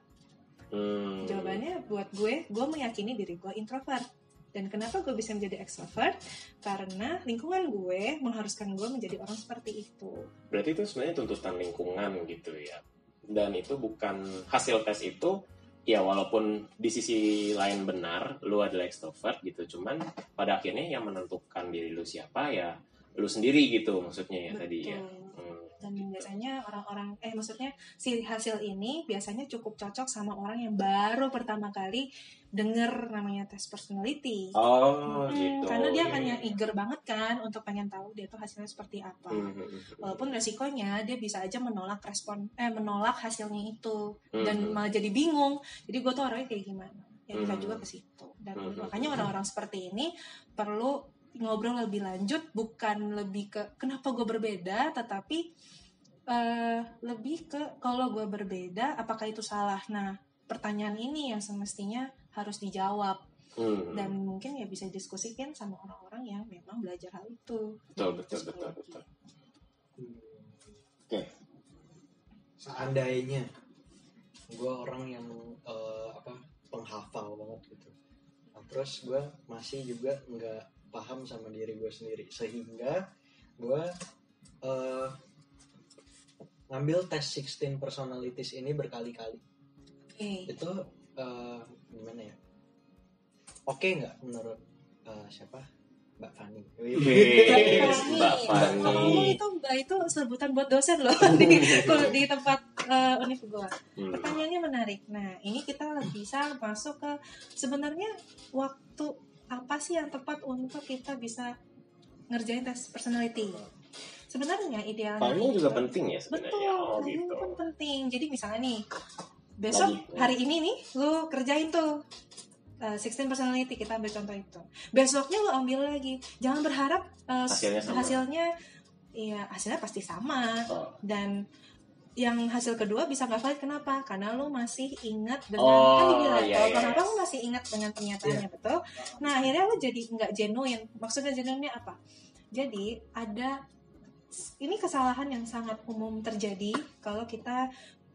Hmm. jawabannya buat gue gue meyakini diri gue introvert dan kenapa gue bisa menjadi extrovert karena lingkungan gue mengharuskan gue menjadi orang seperti itu Berarti itu sebenarnya tuntutan lingkungan gitu ya. Dan itu bukan hasil tes itu ya walaupun di sisi lain benar lu adalah extrovert gitu, cuman pada akhirnya yang menentukan diri lu siapa ya lu sendiri gitu maksudnya ya tadi ya. Dan biasanya orang-orang eh maksudnya si hasil ini biasanya cukup cocok sama orang yang baru pertama kali denger namanya tes personality Oh Hmm, gitu. karena dia akan iya. yang eager banget kan untuk pengen tahu dia tuh hasilnya seperti apa Hmm, hmm, hmm. walaupun resikonya dia bisa aja menolak respon eh menolak hasilnya itu dan Hmm. malah jadi bingung jadi gue tuh orangnya kayak gimana ya Hmm. juga ke situ dan Hmm. makanya orang-orang seperti ini perlu ngobrol lebih lanjut bukan lebih ke kenapa gue berbeda tetapi eh, lebih ke kalau gue berbeda apakah itu salah nah pertanyaan ini yang semestinya harus dijawab Hmm. dan mungkin ya bisa diskusikan sama orang-orang yang memang belajar hal itu betul betul betul betul. Oke. seandainya gue orang yang eh, apa penghafal banget gitu nah, terus gue masih juga nggak paham sama diri gue sendiri sehingga gue eh, ngambil tes 16 personalities ini berkali-kali oke itu eh, gimana ya oke nggak menurut eh, siapa Mbak Fani Mbak Fani. itu Mbak itu sebutan buat dosen loh di, di tempat uh, univ gua. Hmm. Pertanyaannya menarik. Nah, ini kita bisa masuk ke sebenarnya waktu apa sih yang tepat untuk kita bisa ngerjain tes personality. Sebenarnya idealnya Timing juga itu- penting ya sebenarnya. Betul, Oh timing gitu. pun penting. Jadi misalnya nih, besok Lagi. hari ini nih, lu kerjain tuh uh, 16 personality kita ambil contoh itu. Besoknya lu ambil lagi. Jangan berharap uh, Hasilnya sama. hasilnya iya hasilnya pasti sama Oh. dan yang hasil kedua bisa nggak valid kenapa? Karena lu masih ingat dengan Oh, kan dibilang iya, kalau iya. kenapa lu masih ingat dengan pernyataannya betul? Nah akhirnya lu jadi nggak genuine. Maksudnya genuine apa? Jadi ada ini kesalahan yang sangat umum terjadi kalau kita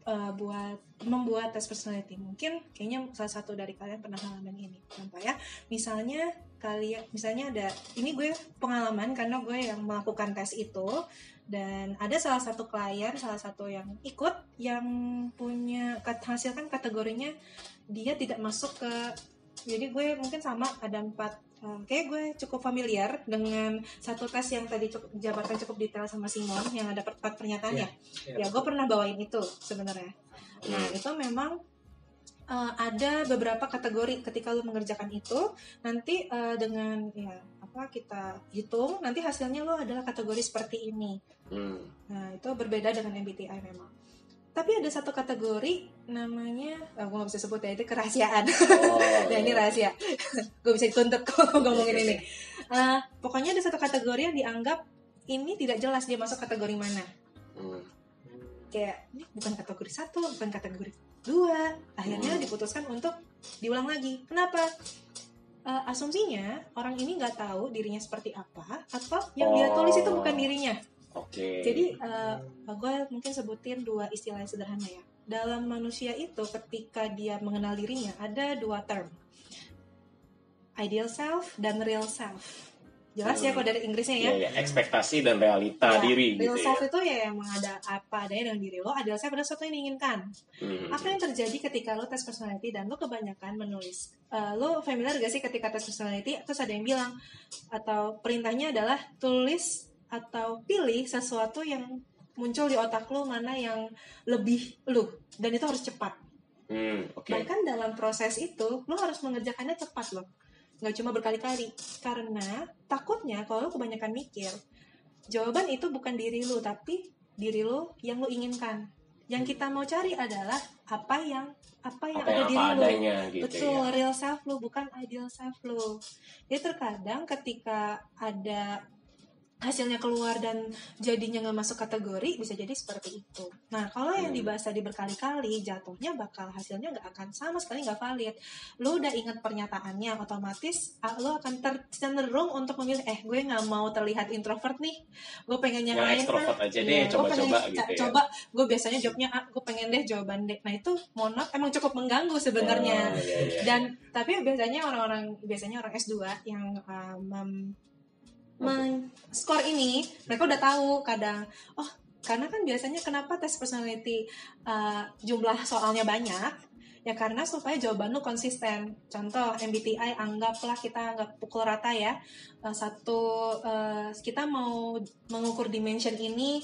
uh, buat membuat tes personality. Mungkin kayaknya salah satu dari kalian pernah ngalamin ini. Contoh ya, misalnya kalian misalnya ada ini gue pengalaman karena gue yang melakukan tes itu dan ada salah satu klien salah satu yang ikut yang punya hasil kan kategorinya dia tidak masuk ke jadi gue mungkin sama ada empat eh, kayak gue cukup familiar dengan satu tes yang tadi cukup jabarkan cukup detail sama Simon yang ada empat pernyataan ya Iya. ya gue pernah bawain itu sebenarnya nah Hmm. itu memang uh, ada beberapa kategori ketika lu mengerjakan itu nanti uh, dengan ya apa kita hitung nanti hasilnya lo adalah kategori seperti ini. Hmm. nah itu berbeda dengan MBTI memang. Tapi ada satu kategori namanya oh, gue gak bisa sebut ya itu kerahasiaan. Oh, nah ini rahasia. Gue bisa dituntut kalau ngomongin ini. Uh, pokoknya ada satu kategori yang dianggap ini tidak jelas dia masuk kategori mana. Hmm. kayak ini bukan kategori satu bukan kategori dua. Akhirnya Hmm. diputuskan untuk diulang lagi. Kenapa Eh, asumsinya orang ini nggak tahu dirinya seperti apa atau yang dia tulis itu bukan Oh. dirinya Oke. jadi eh, gue mungkin sebutin dua istilah yang sederhana ya dalam manusia itu ketika dia mengenal dirinya ada dua term ideal self dan real self jelas ya Hmm. kalau dari Inggrisnya ya Iya, ya, ekspektasi dan realita Ya, diri real gitu ya. self itu ya emang ada apa adanya dengan diri lo ideal self adalah sesuatu yang diinginkan Hmm. apa yang terjadi ketika lo tes personality dan lo kebanyakan menulis Eh, lo familiar gak sih ketika tes personality terus ada yang bilang atau perintahnya adalah tulis atau pilih sesuatu yang muncul di otak lo mana yang lebih lo dan itu harus cepat Hmm, oke. bahkan dalam proses itu lo harus mengerjakannya cepat lo nggak cuma berkali-kali. Karena takutnya kalau lo kebanyakan mikir jawaban itu bukan diri lo tapi diri lo yang lo inginkan. Yang kita mau cari adalah apa yang apa yang apa ada yang di apa lu. adanya gitu betul ya real self lu bukan ideal self lu. Jadi terkadang ketika ada hasilnya keluar dan jadinya nggak masuk kategori bisa jadi seperti itu. Nah kalau yang Hmm. dibahas tadi berkali-kali jatuhnya bakal hasilnya nggak akan sama sekali nggak valid. Lu udah ingat pernyataannya otomatis ah, lu akan ter- cenderung untuk memilih eh gue nggak mau terlihat introvert nih, gue pengen yang, lain ah. aja Iya, deh, gue coba-coba gitu ya. Coba gue biasanya jawabnya ah, gue pengen deh jawaban deh. Nah itu mohon maaf emang cukup mengganggu sebenarnya Oh, iya, iya. dan tapi biasanya orang-orang biasanya orang S2 yang men- skor ini mereka udah tahu kadang oh karena kan biasanya kenapa tes personality uh, jumlah soalnya banyak? Ya karena supaya jawaban lu konsisten. Contoh MBTI anggaplah kita anggap pukul rata ya. Uh, satu uh, kita mau mengukur dimension ini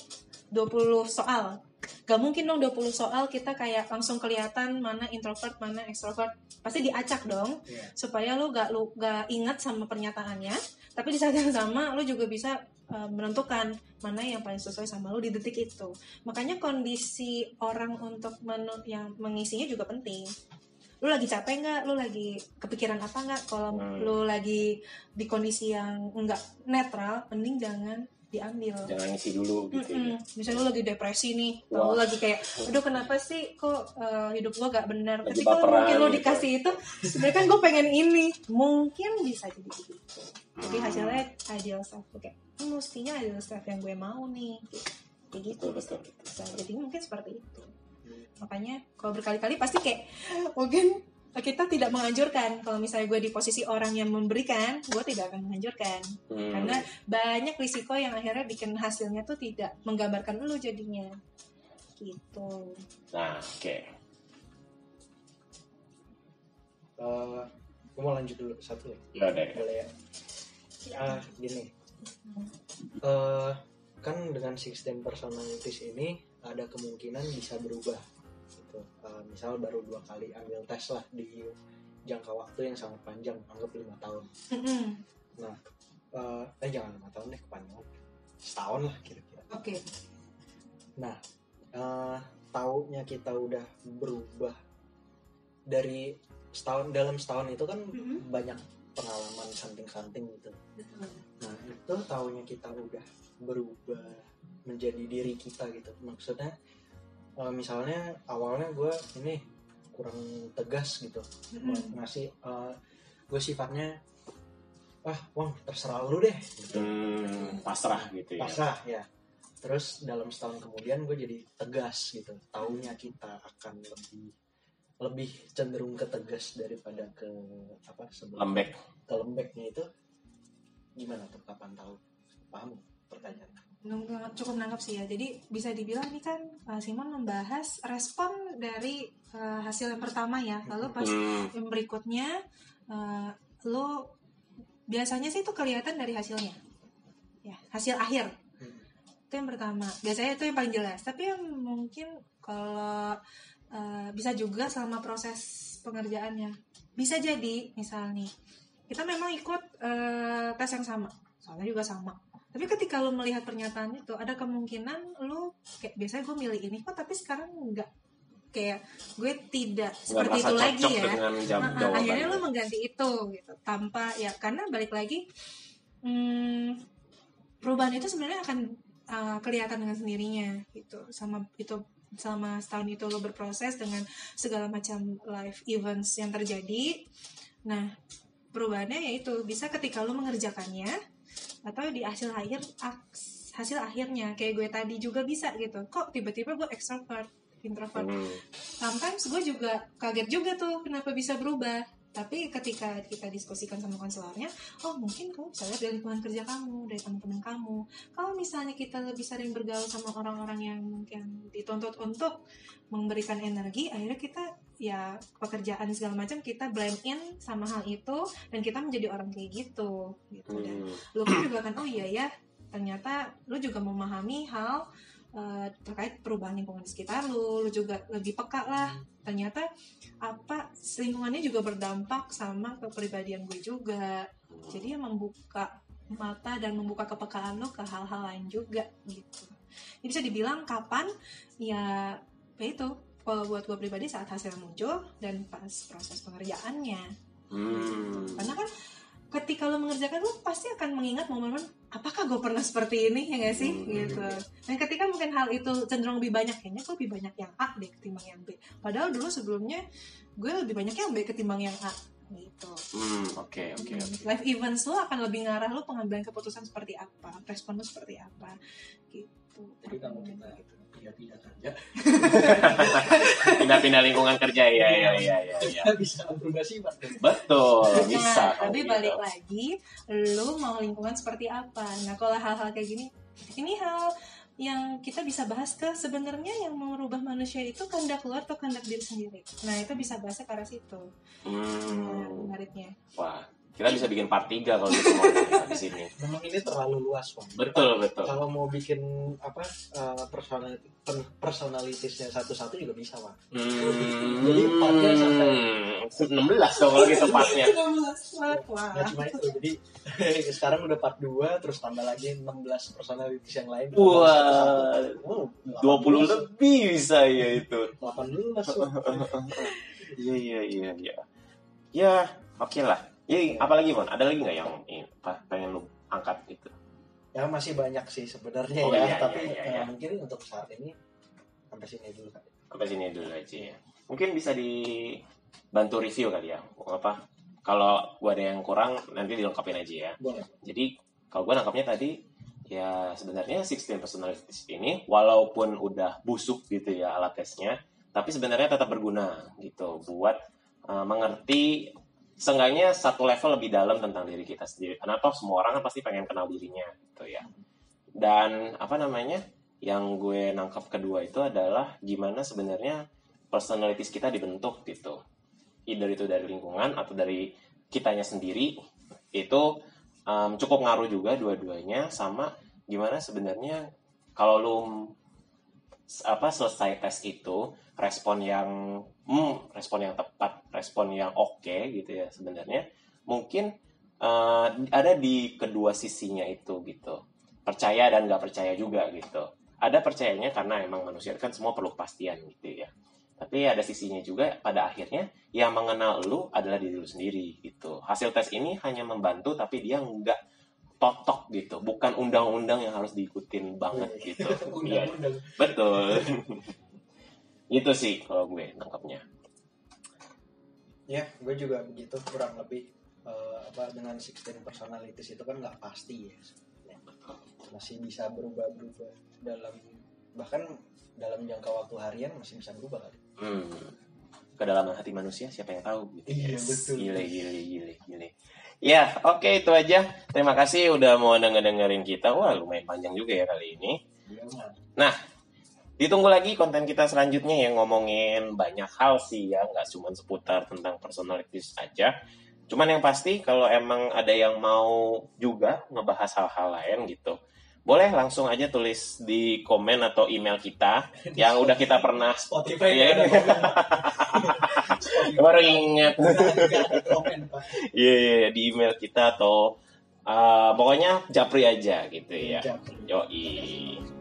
20 soal. Gak mungkin dong 20 soal kita kayak langsung kelihatan mana introvert, mana extrovert. Pasti diacak dong Iya. supaya lu gak lu gak ingat sama pernyataannya, tapi di saat yang sama lu juga bisa uh, menentukan mana yang paling sesuai sama lu di detik itu. Makanya kondisi orang untuk menu yang mengisinya juga penting. Lu lagi capek nggak? Lu lagi kepikiran apa nggak? Kalau Hmm. lu lagi di kondisi yang nggak netral, mending jangan diambil. jangan ngisi dulu gitu ya. Mm-mm. Misalnya lu lagi depresi nih, atau lu lagi kayak, aduh kenapa sih kok uh, hidup gua gak benar? Tapi kalau mungkin lu gitu. dikasih itu, sebenarnya kan gue pengen ini, mungkin bisa jadi begitu. Jadi Hmm. hasilnya ideal self, oke, ini mestinya ideal self yang gue mau nih, kayak gitu Betul, bisa. betul. bisa. Jadi mungkin seperti itu. Makanya kalau berkali-kali pasti kayak mungkin kita tidak menganjurkan. Kalau misalnya gue di posisi orang yang memberikan, gue tidak akan menganjurkan. Hmm. karena banyak risiko yang akhirnya bikin hasilnya tuh tidak menggambarkan lu jadinya. Gitu. Nah oke. Eh, gue mau lanjut dulu satu ya ya ya. boleh ya? Ah gini. Eh kan dengan sistem personalities ini ada kemungkinan bisa berubah gitu Eh, misal baru dua kali ambil tes lah di jangka waktu yang sangat panjang anggap lima tahun Mm-mm. Eh, eh jangan lima tahun deh kepanjangan setahun lah kira-kira oke Nah, eh taunya kita udah berubah dari setahun dalam setahun itu kan Mhm. banyak pengalaman santing-santing gitu. Nah, itu taunya kita udah berubah menjadi diri kita gitu. Maksudnya eh, misalnya awalnya gue ini kurang tegas gitu. Mm-mm. ngasih gue sifatnya ah wong terserah lu deh. Gitu. Hmm, pasrah gitu ya. Pasrah ya. Terus dalam setahun kemudian gue jadi tegas gitu. Taunya kita akan lebih lebih cenderung ke tegas daripada ke apa sebelum lembek. ke lembeknya itu gimana tuh? Kapan tahu? Paham pertanyaan cukup nangkap sih ya. Jadi bisa dibilang ini kan uh, Simon membahas respon dari uh, hasil yang pertama ya. Lalu pas Hmm, yang berikutnya uh, lo biasanya sih itu kelihatan dari hasilnya. Ya hasil akhir. Hmm. itu yang pertama. Biasanya itu yang paling jelas. Tapi yang mungkin kalau uh, bisa juga selama proses pengerjaannya. Bisa jadi misalnya kita memang ikut uh, tes yang sama. Soalnya juga sama tapi ketika lu melihat pernyataan itu ada kemungkinan lu kayak biasanya gue milih ini kok tapi sekarang enggak kayak gue tidak nggak seperti itu lagi ya. Nah, akhirnya lo mengganti itu gitu. Tanpa ya karena balik lagi hmm, perubahan itu sebenarnya akan uh, kelihatan dengan sendirinya gitu. Sama itu selama setahun itu lo berproses dengan segala macam live events yang terjadi. Nah perubahannya yaitu bisa ketika lo mengerjakannya atau di hasil akhir hasil akhirnya kayak gue tadi juga bisa gitu. Kok tiba-tiba gue extrovert introvert. Hmm, sometimes gue juga kaget juga tuh kenapa bisa berubah tapi ketika kita diskusikan sama konselornya oh mungkin kamu bisa lihat dari lingkungan kerja kamu dari teman-teman kamu kalau misalnya kita lebih sering bergaul sama orang-orang yang mungkin dituntut untuk memberikan energi akhirnya kita ya pekerjaan segala macam kita blend in sama hal itu dan kita menjadi orang kayak gitu gitu dan hmm. lu juga kan oh iya ya ternyata lu juga memahami hal eh, terkait perubahan lingkungan di sekitar lu lu juga lebih peka lah. Ternyata apa lingkungannya juga berdampak sama kepribadian gue juga. Jadi ya membuka mata dan membuka kepekaan lo ke hal-hal lain juga gitu. Jadi bisa dibilang kapan ya ya itu kalau buat gue pribadi saat hasil muncul dan pas proses pengerjaannya. Hmm. karena kan ketika lo mengerjakan lo pasti akan mengingat momen-momen apakah gue pernah seperti ini? Ya gak sih? Hmm. gitu. dan ketika mungkin hal itu cenderung lebih banyak kayaknya gue lebih banyak yang A deh ketimbang yang B. Padahal dulu sebelumnya gue lebih banyak yang B ketimbang yang A gitu. Hmm, oke oke Hmm, oke. life events lo akan lebih ngarah lo pengambilan keputusan seperti apa respon lo seperti apa gitu. Jadi kalau kita pindah-pindah kerja Pindah-pindah lingkungan kerja ya ya ya ya. ya. bisa berubah sifat Betul, bisa. Nah, tapi gitu. balik lagi, lu mau lingkungan seperti apa? Nah, kalau hal-hal kayak gini, ini hal yang kita bisa bahas ke sebenarnya yang merubah manusia itu kehendak luar atau kehendak diri sendiri. Nah, itu bisa bahasnya ke arah situ. Nah, Hmm. menariknya. Wah, kita bisa bikin part 3 kalau gitu mau di sini. memang ini terlalu luas Bang. Betul, betul. kalau mau bikin apa uh, personality personalitiesnya satu-satu juga bisa Bang. Hmm. Jadi partnya sampai 16 dong kalau gitu partnya. Wah. Nggak cuma itu jadi sekarang udah part 2 terus tambah lagi 16 personalities yang lain Wah, wow, 20 lebih bisa ya itu. 18 Bang. Iya, iya, iya, iya. Ya, oke lah. Ya, apalagi Bon? Ada lagi nggak yang ini, apa, pengen lu angkat itu? ya masih banyak sih sebenarnya Oh, ya iya, tapi iya, iya, eh, iya. mungkin untuk saat ini sampai sini dulu kali Sampai sini dulu aja ya. Mungkin bisa dibantu review kali ya. Apa? Kalau gua ada yang kurang, nanti dilengkapin aja ya. boleh Jadi kalau gue nangkapnya tadi ya sebenarnya 16 personalities ini walaupun udah busuk gitu ya alat tesnya, tapi sebenarnya tetap berguna gitu buat uh, mengerti seenggaknya satu level lebih dalam tentang diri kita sendiri. Karena toh semua orang kan pasti pengen kenal dirinya gitu ya. Dan apa namanya? Yang gue nangkap kedua itu adalah gimana sebenarnya personalities kita dibentuk gitu. Either itu dari lingkungan atau dari kitanya sendiri itu um, cukup ngaruh juga dua-duanya sama gimana sebenarnya kalau lu apa selesai tes itu respon yang hmm, respon yang tepat respon yang oke gitu ya sebenarnya mungkin uh, ada di kedua sisinya itu gitu percaya dan nggak percaya juga gitu ada percayanya karena emang manusia kan semua perlu kepastian gitu ya tapi ada sisinya juga pada akhirnya yang mengenal lu adalah diri lu sendiri gitu. Hasil tes ini hanya membantu tapi dia nggak totok gitu, bukan undang-undang yang harus diikutin banget gitu. Iya, betul. itu sih kalau gue nangkapnya. Ya gue juga begitu kurang lebih eh, apa dengan 16 personalities itu kan nggak pasti ya masih bisa berubah-berubah dalam bahkan dalam jangka waktu harian masih bisa berubah kali Hmm. Kedalaman hati manusia siapa yang tahu gitu. Iya, betul. Gile, gile, gile, gile. Ya, oke itu aja. Terima kasih udah mau denger-dengerin kita. Wah, lumayan panjang juga ya kali ini. Iya. Nah, ditunggu lagi konten kita selanjutnya yang ngomongin banyak hal sih ya, nggak cuma seputar tentang personalities aja. Cuman yang pasti kalau emang ada yang mau juga ngebahas hal-hal lain gitu, boleh langsung aja tulis di komen atau email kita yang udah kita pernah Spotify. Spotify baru pak Iya, iya, iya, di email kita atau uh, pokoknya japri aja gitu ya. Japri. Yoi.